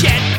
full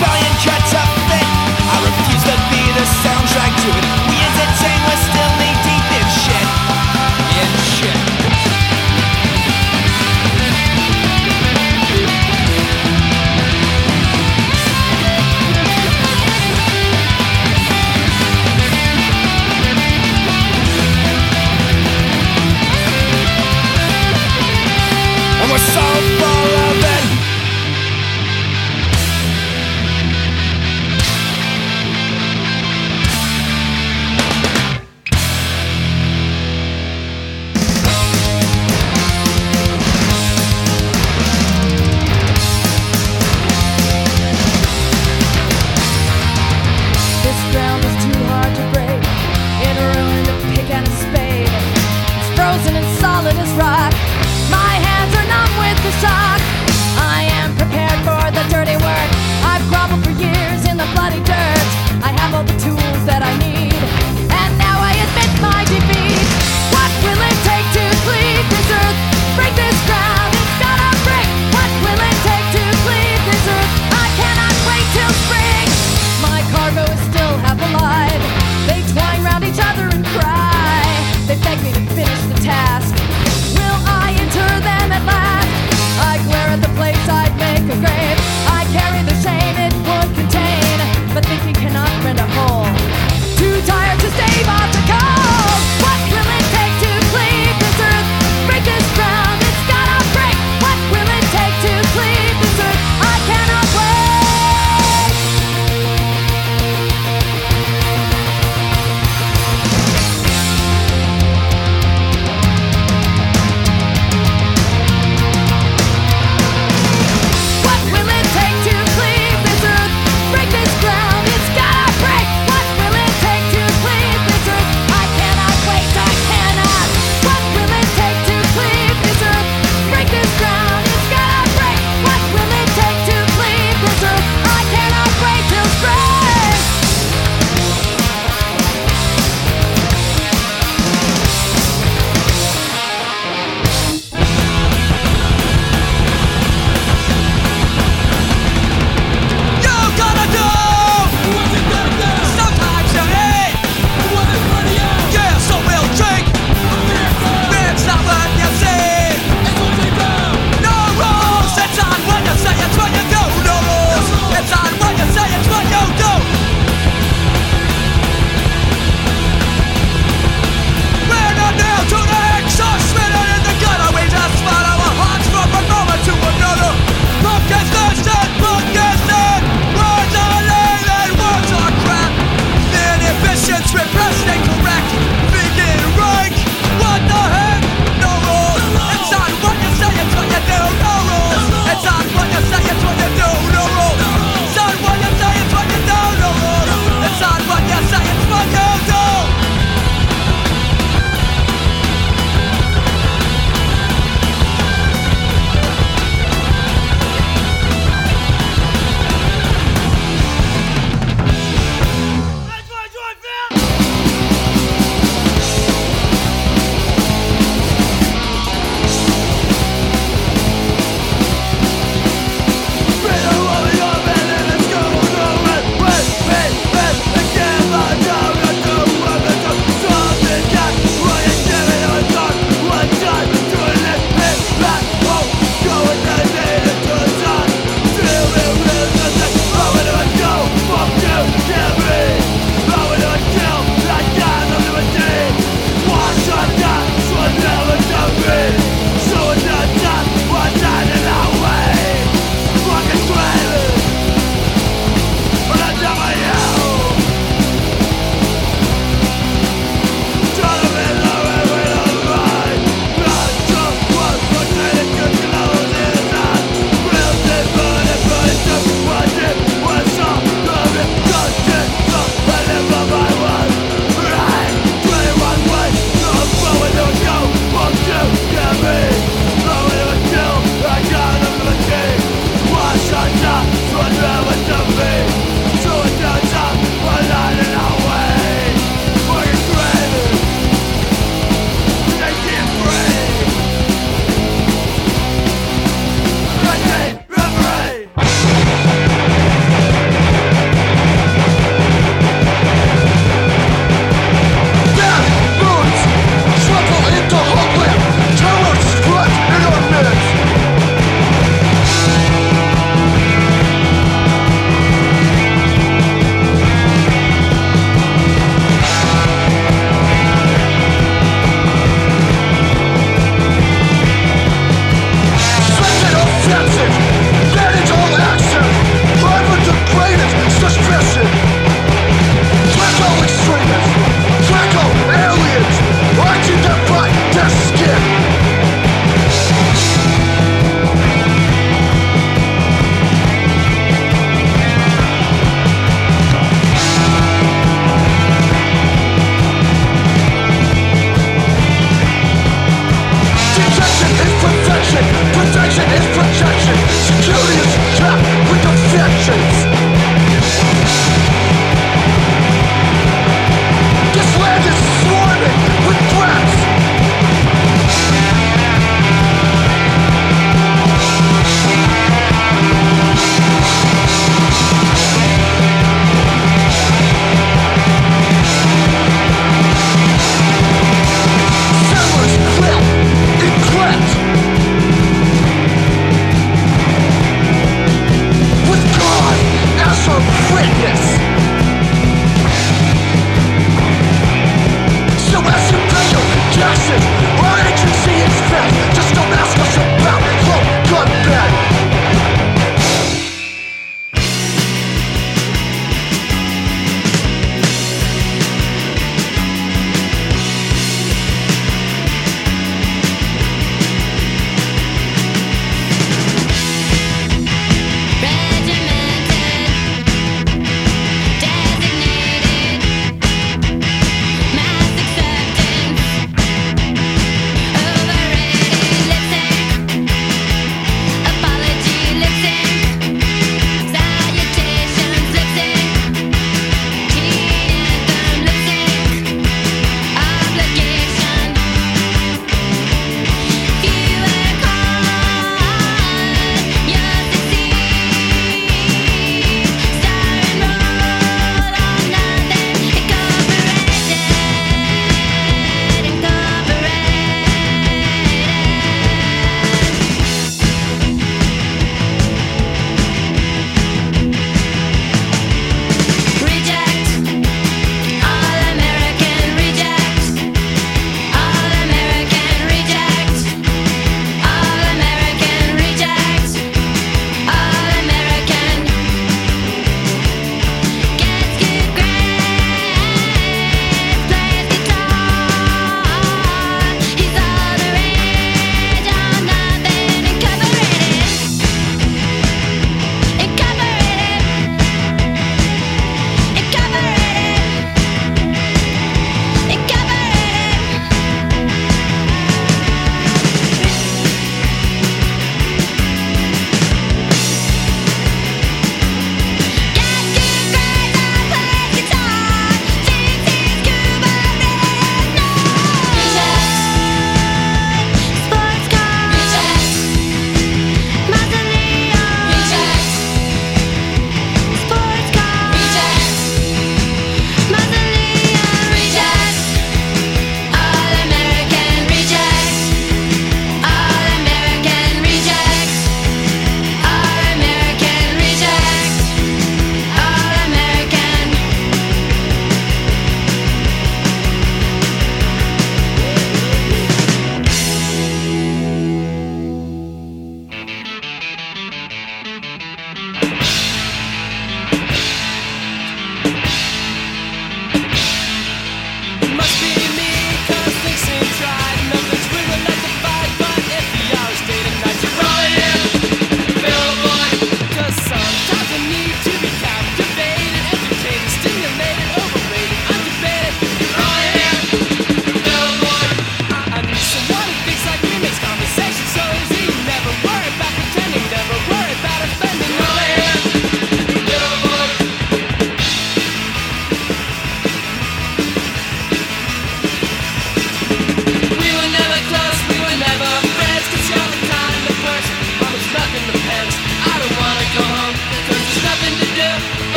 of it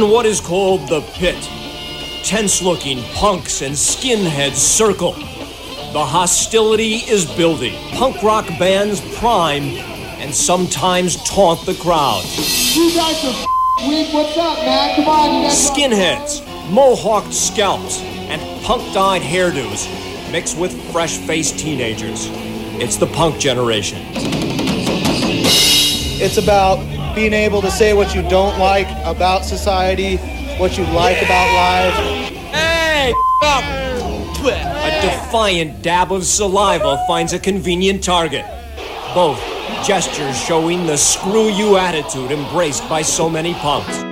in what is called the pit. Tense looking punks and skinheads circle. The hostility is building. Punk rock bands prime and sometimes taunt the crowd. You guys are weak. What's up, man? Come on, you guys. Skinheads, mohawked scalps, and punk dyed hairdos mixed with fresh faced teenagers. It's the punk generation. It's about being able to say what you don't like about society, what you like about life. Hey, up! A defiant dab of saliva finds a convenient target. Both gestures showing the screw you attitude embraced by so many punks.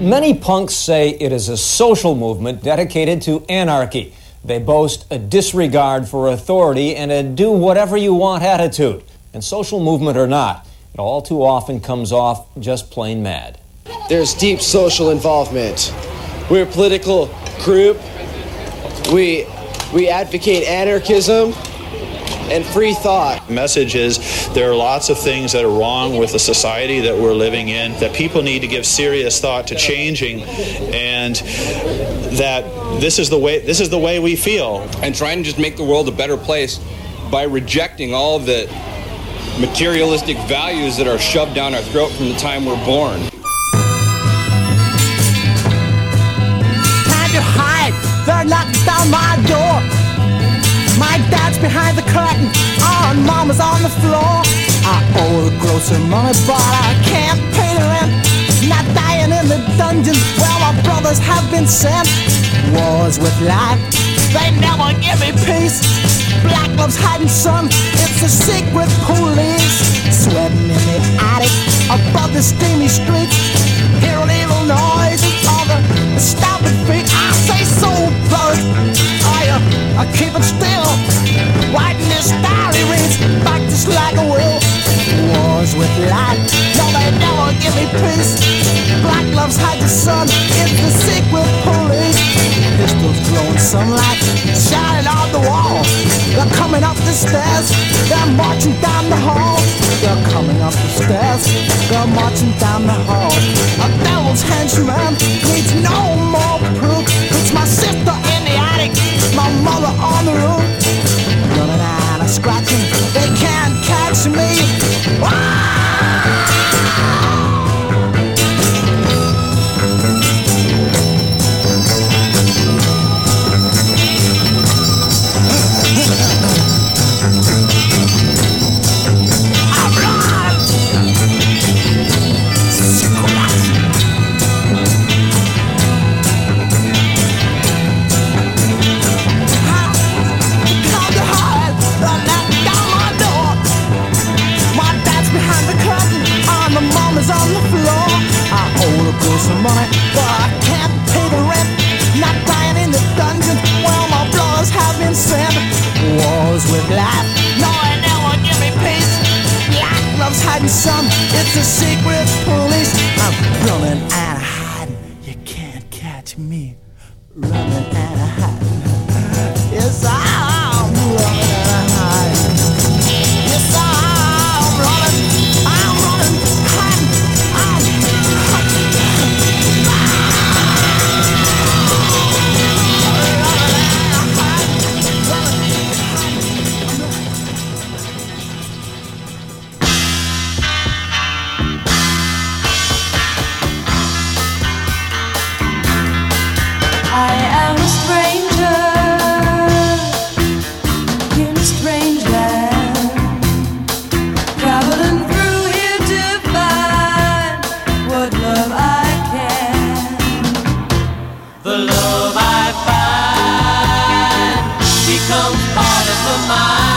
Many punks say it is a social movement dedicated to anarchy. They boast a disregard for authority and a do whatever you want attitude. And social movement or not, it all too often comes off just plain mad. There's deep social involvement. We're a political group. We we advocate anarchism and free thought. message is there are lots of things that are wrong with the society that we're living in that people need to give serious thought to changing and that this is the way this is the way we feel and trying to just make the world a better place by rejecting all of the materialistic values that are shoved down our throat from the time we're born. Time to hide. They're knocking down my door. My behind the curtain. Our mama's on the floor. I owe the grocer money, but I can't pay the rent. Not dying in the dungeons where my brothers have been sent. Wars with life. They never give me peace. Black gloves hiding sun. It's a secret police. Sweating in the attic above the steamy streets. Hear an evil noise. All the feet. I say so. I, uh, I keep it still. Reads back just like a. Wars with light. Give me peace. Black gloves hide the sun. It's the secret police. Pistols glowing sunlight. Shining on the wall. They're coming up the stairs. They're marching down the hall. They're coming up the stairs. They're marching down the hall. A devil's henchman needs no more proof. It's my sister in the attic. My mother on the roof. Running out of scratching. They can't catch me. life. Becomes of the mind.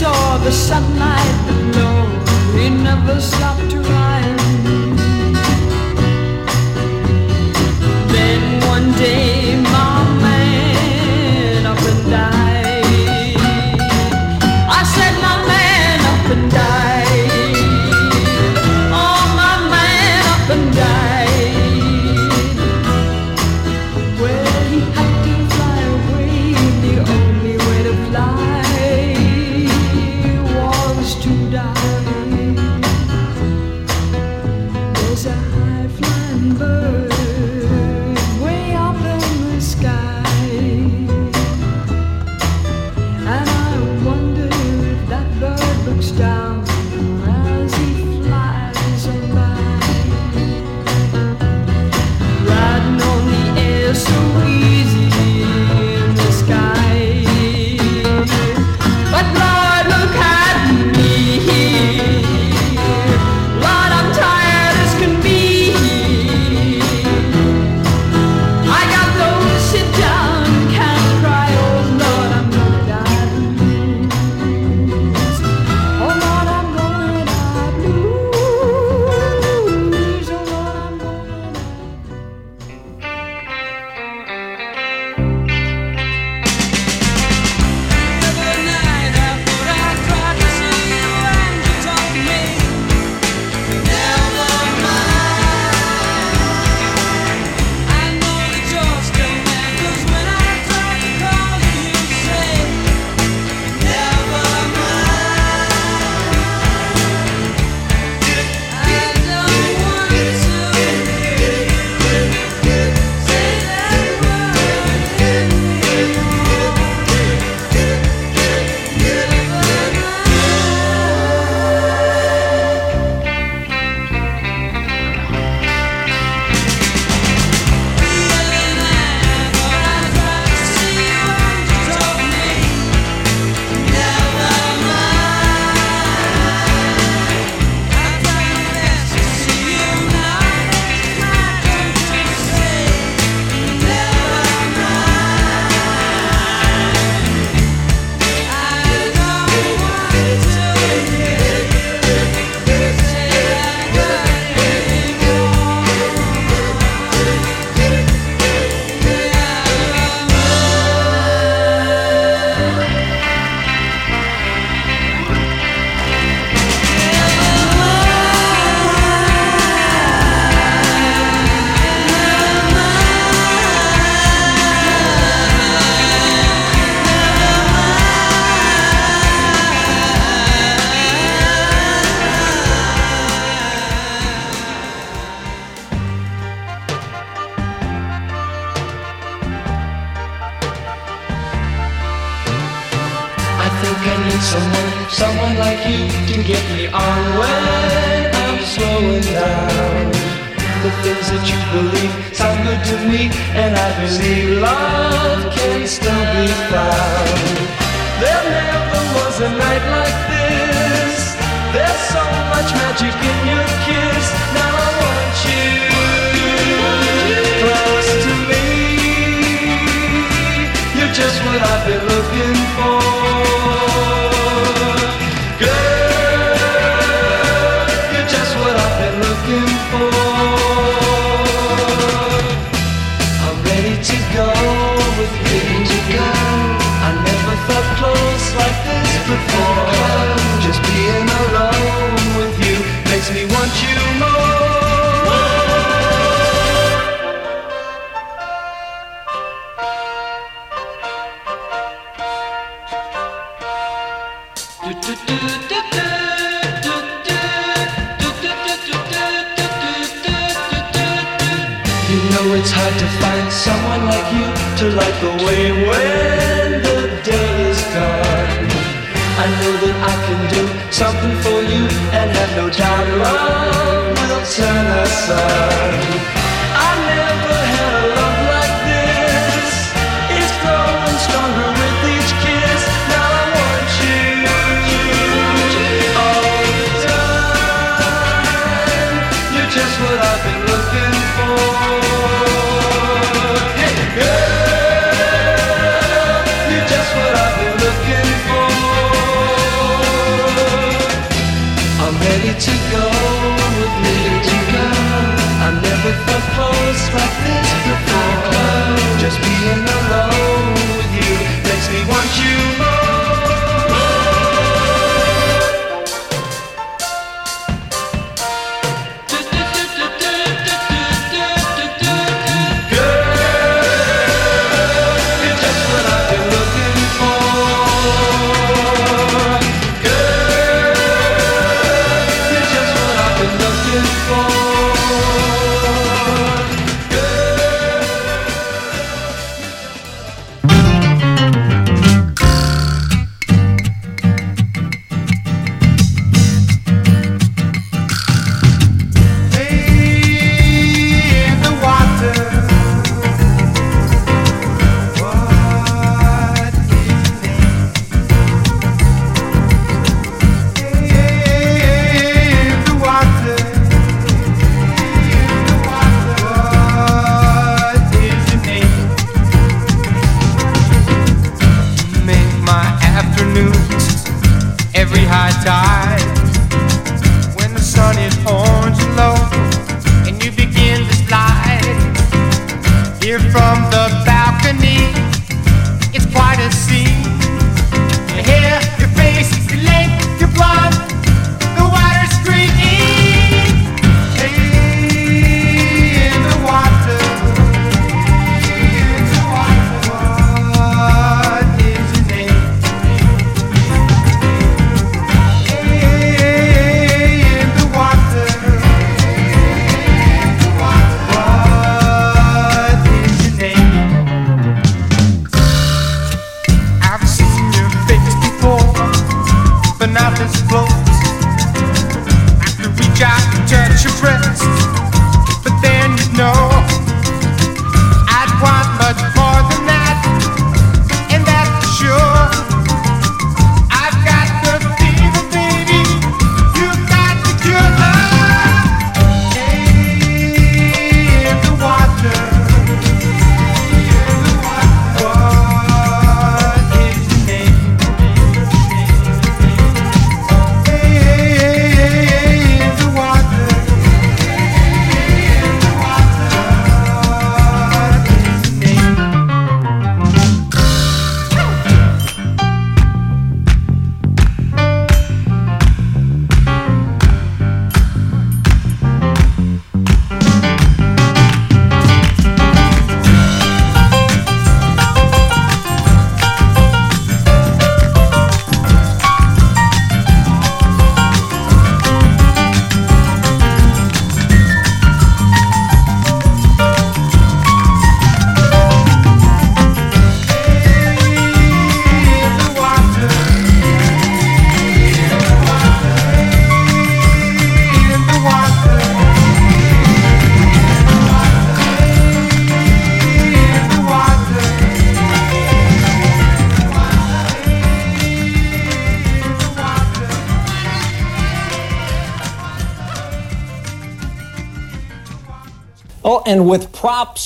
saw the sunlight below. He never stopped to run.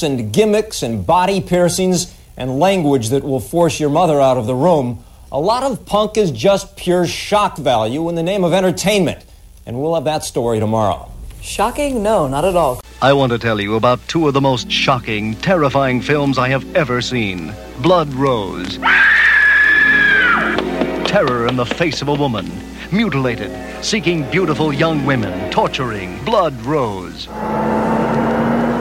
And gimmicks and body piercings and language that will force your mother out of the room, a lot of punk is just pure shock value in the name of entertainment. And we'll have that story tomorrow. Shocking? No, not at all. I want to tell you about two of the most shocking, terrifying films I have ever seen Blood Rose. Terror in the face of a woman, mutilated, seeking beautiful young women, torturing. Blood Rose.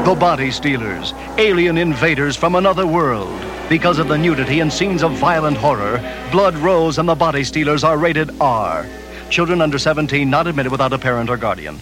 The Body Stealers, alien invaders from another world. Because of the nudity and scenes of violent horror, Blood Rose and the Body Stealers are rated R. Children under 17 not admitted without a parent or guardian.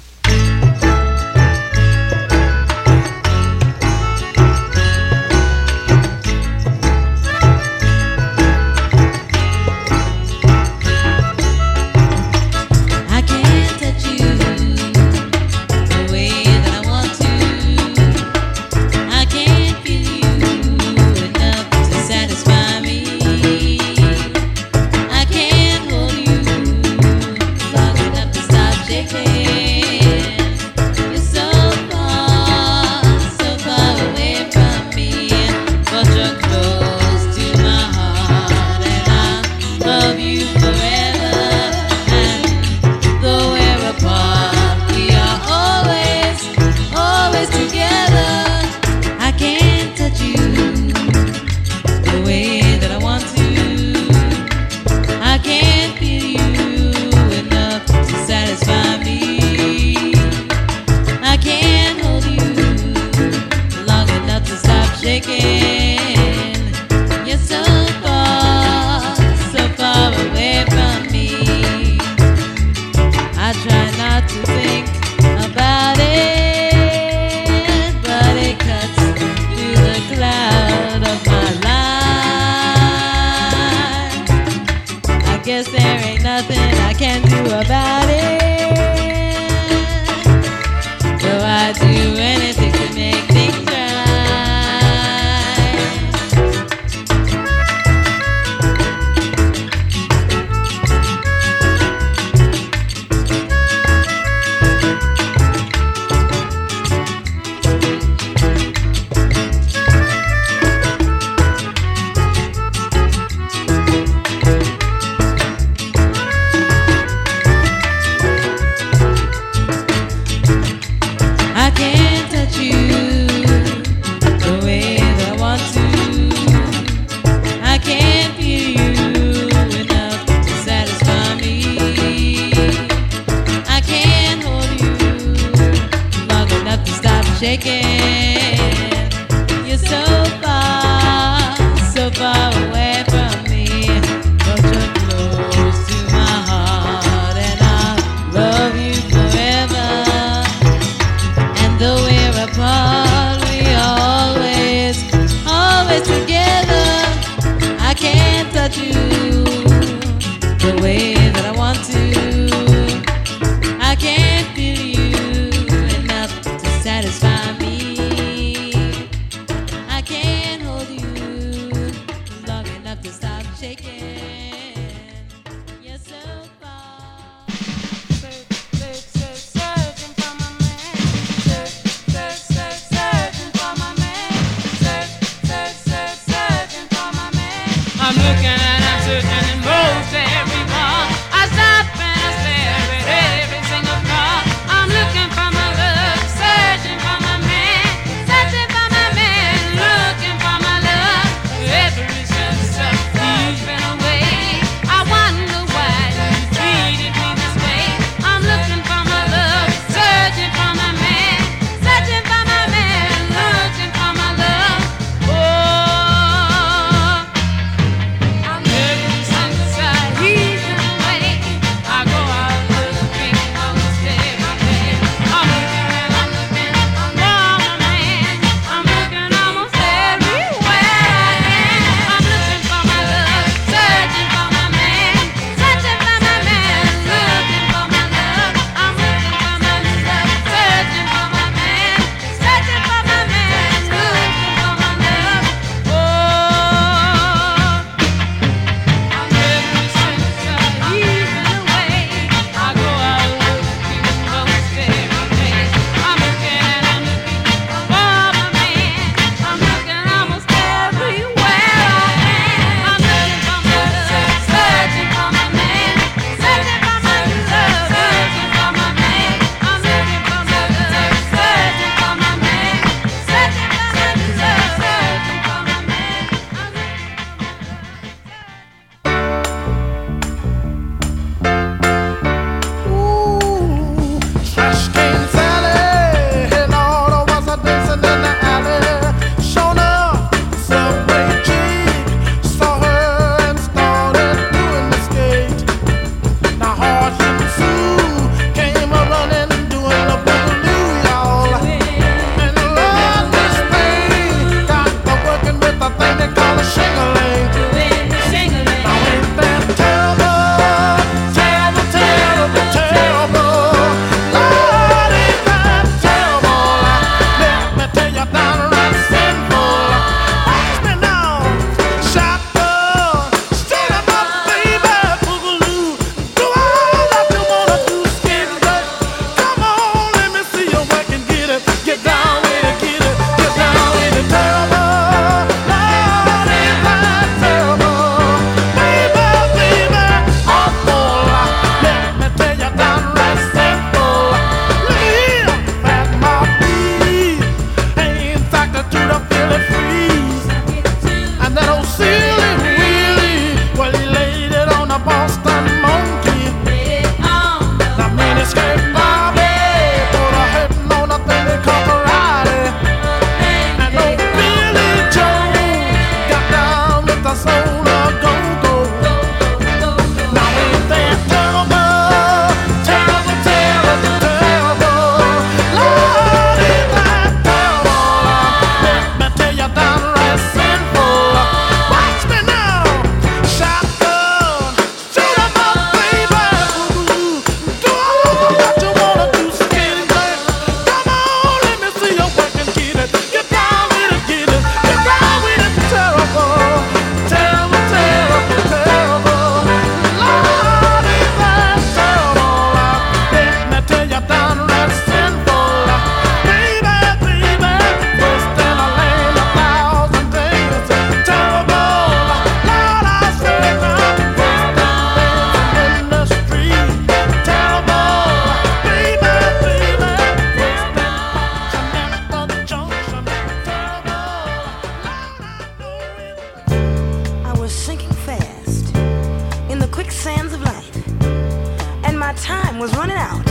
time was running out.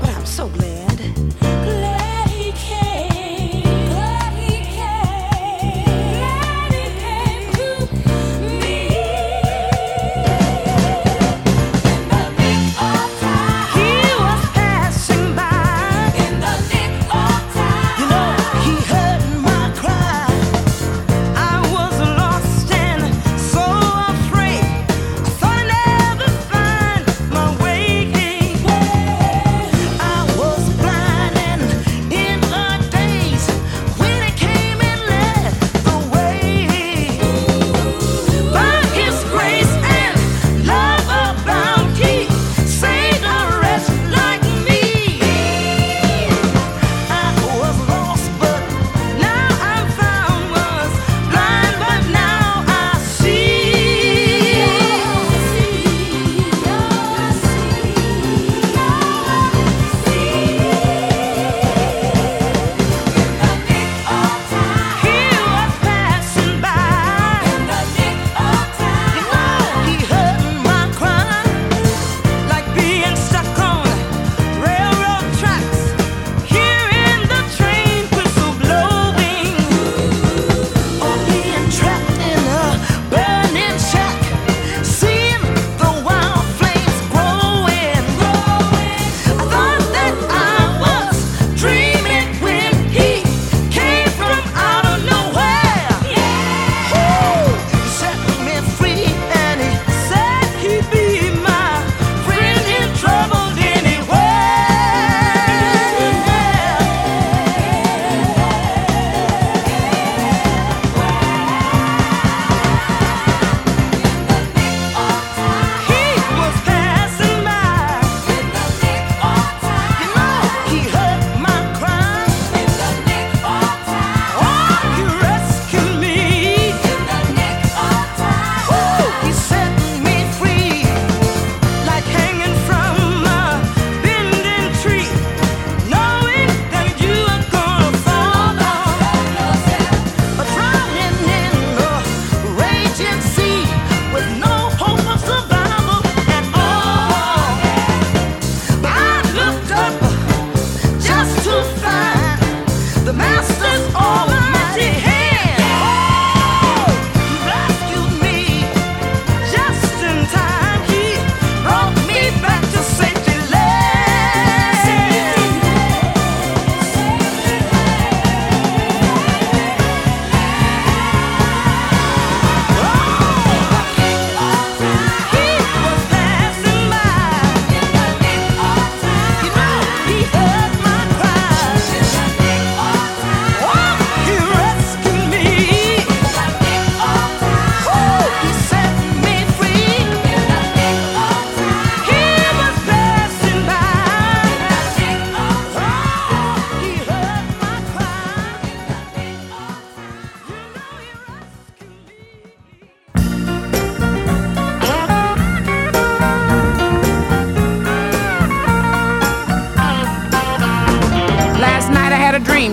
But I'm so glad.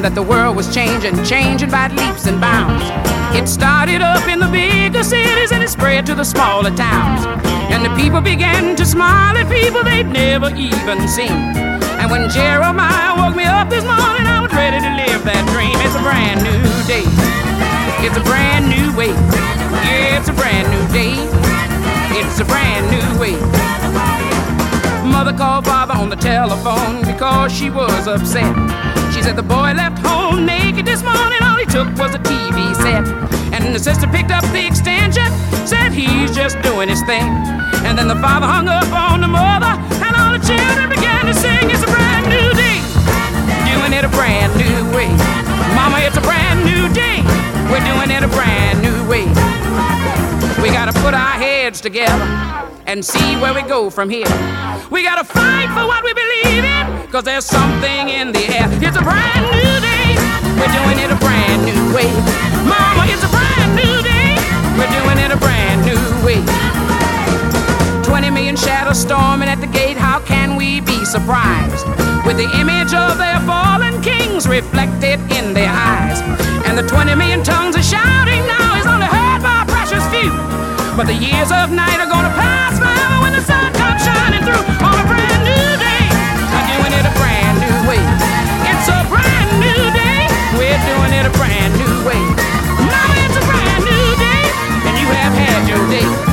Dream that the world was changing, changing by leaps and bounds. It started up in the bigger cities and it spread to the smaller towns. And the people began to smile at people they'd never even seen. And when Jeremiah woke me up this morning, I was ready to live that dream. It's a brand new day. It's a brand new way. Yeah, it's a brand new day. It's a brand new way. Mother called father on the telephone because she was upset. She said the boy left home naked this morning, all he took was a TV set. And the sister picked up the extension, said he's just doing his thing. And then the father hung up on the mother, and all the children began to sing, It's a brand new day, doing it a brand new way. Mama, it's a brand new day, we're doing it a brand new way. We gotta put our heads together and see where we go from here. We gotta fight for what we believe in, cause there's something in the air. It's a brand new day, we're doing it a brand new way. Mama, it's a brand new day, we're doing it a brand new way. 20 million shadows storming at the gate, how can we be surprised? With the image of their fallen kings reflected in their eyes. And the 20 million tongues are shouting now is only you. But the years of night are gonna pass by when the sun comes shining through on a brand new day. We're doing it a brand new way. It's a brand new day. We're doing it a brand new way. Now it's a brand new day, and you have had your day.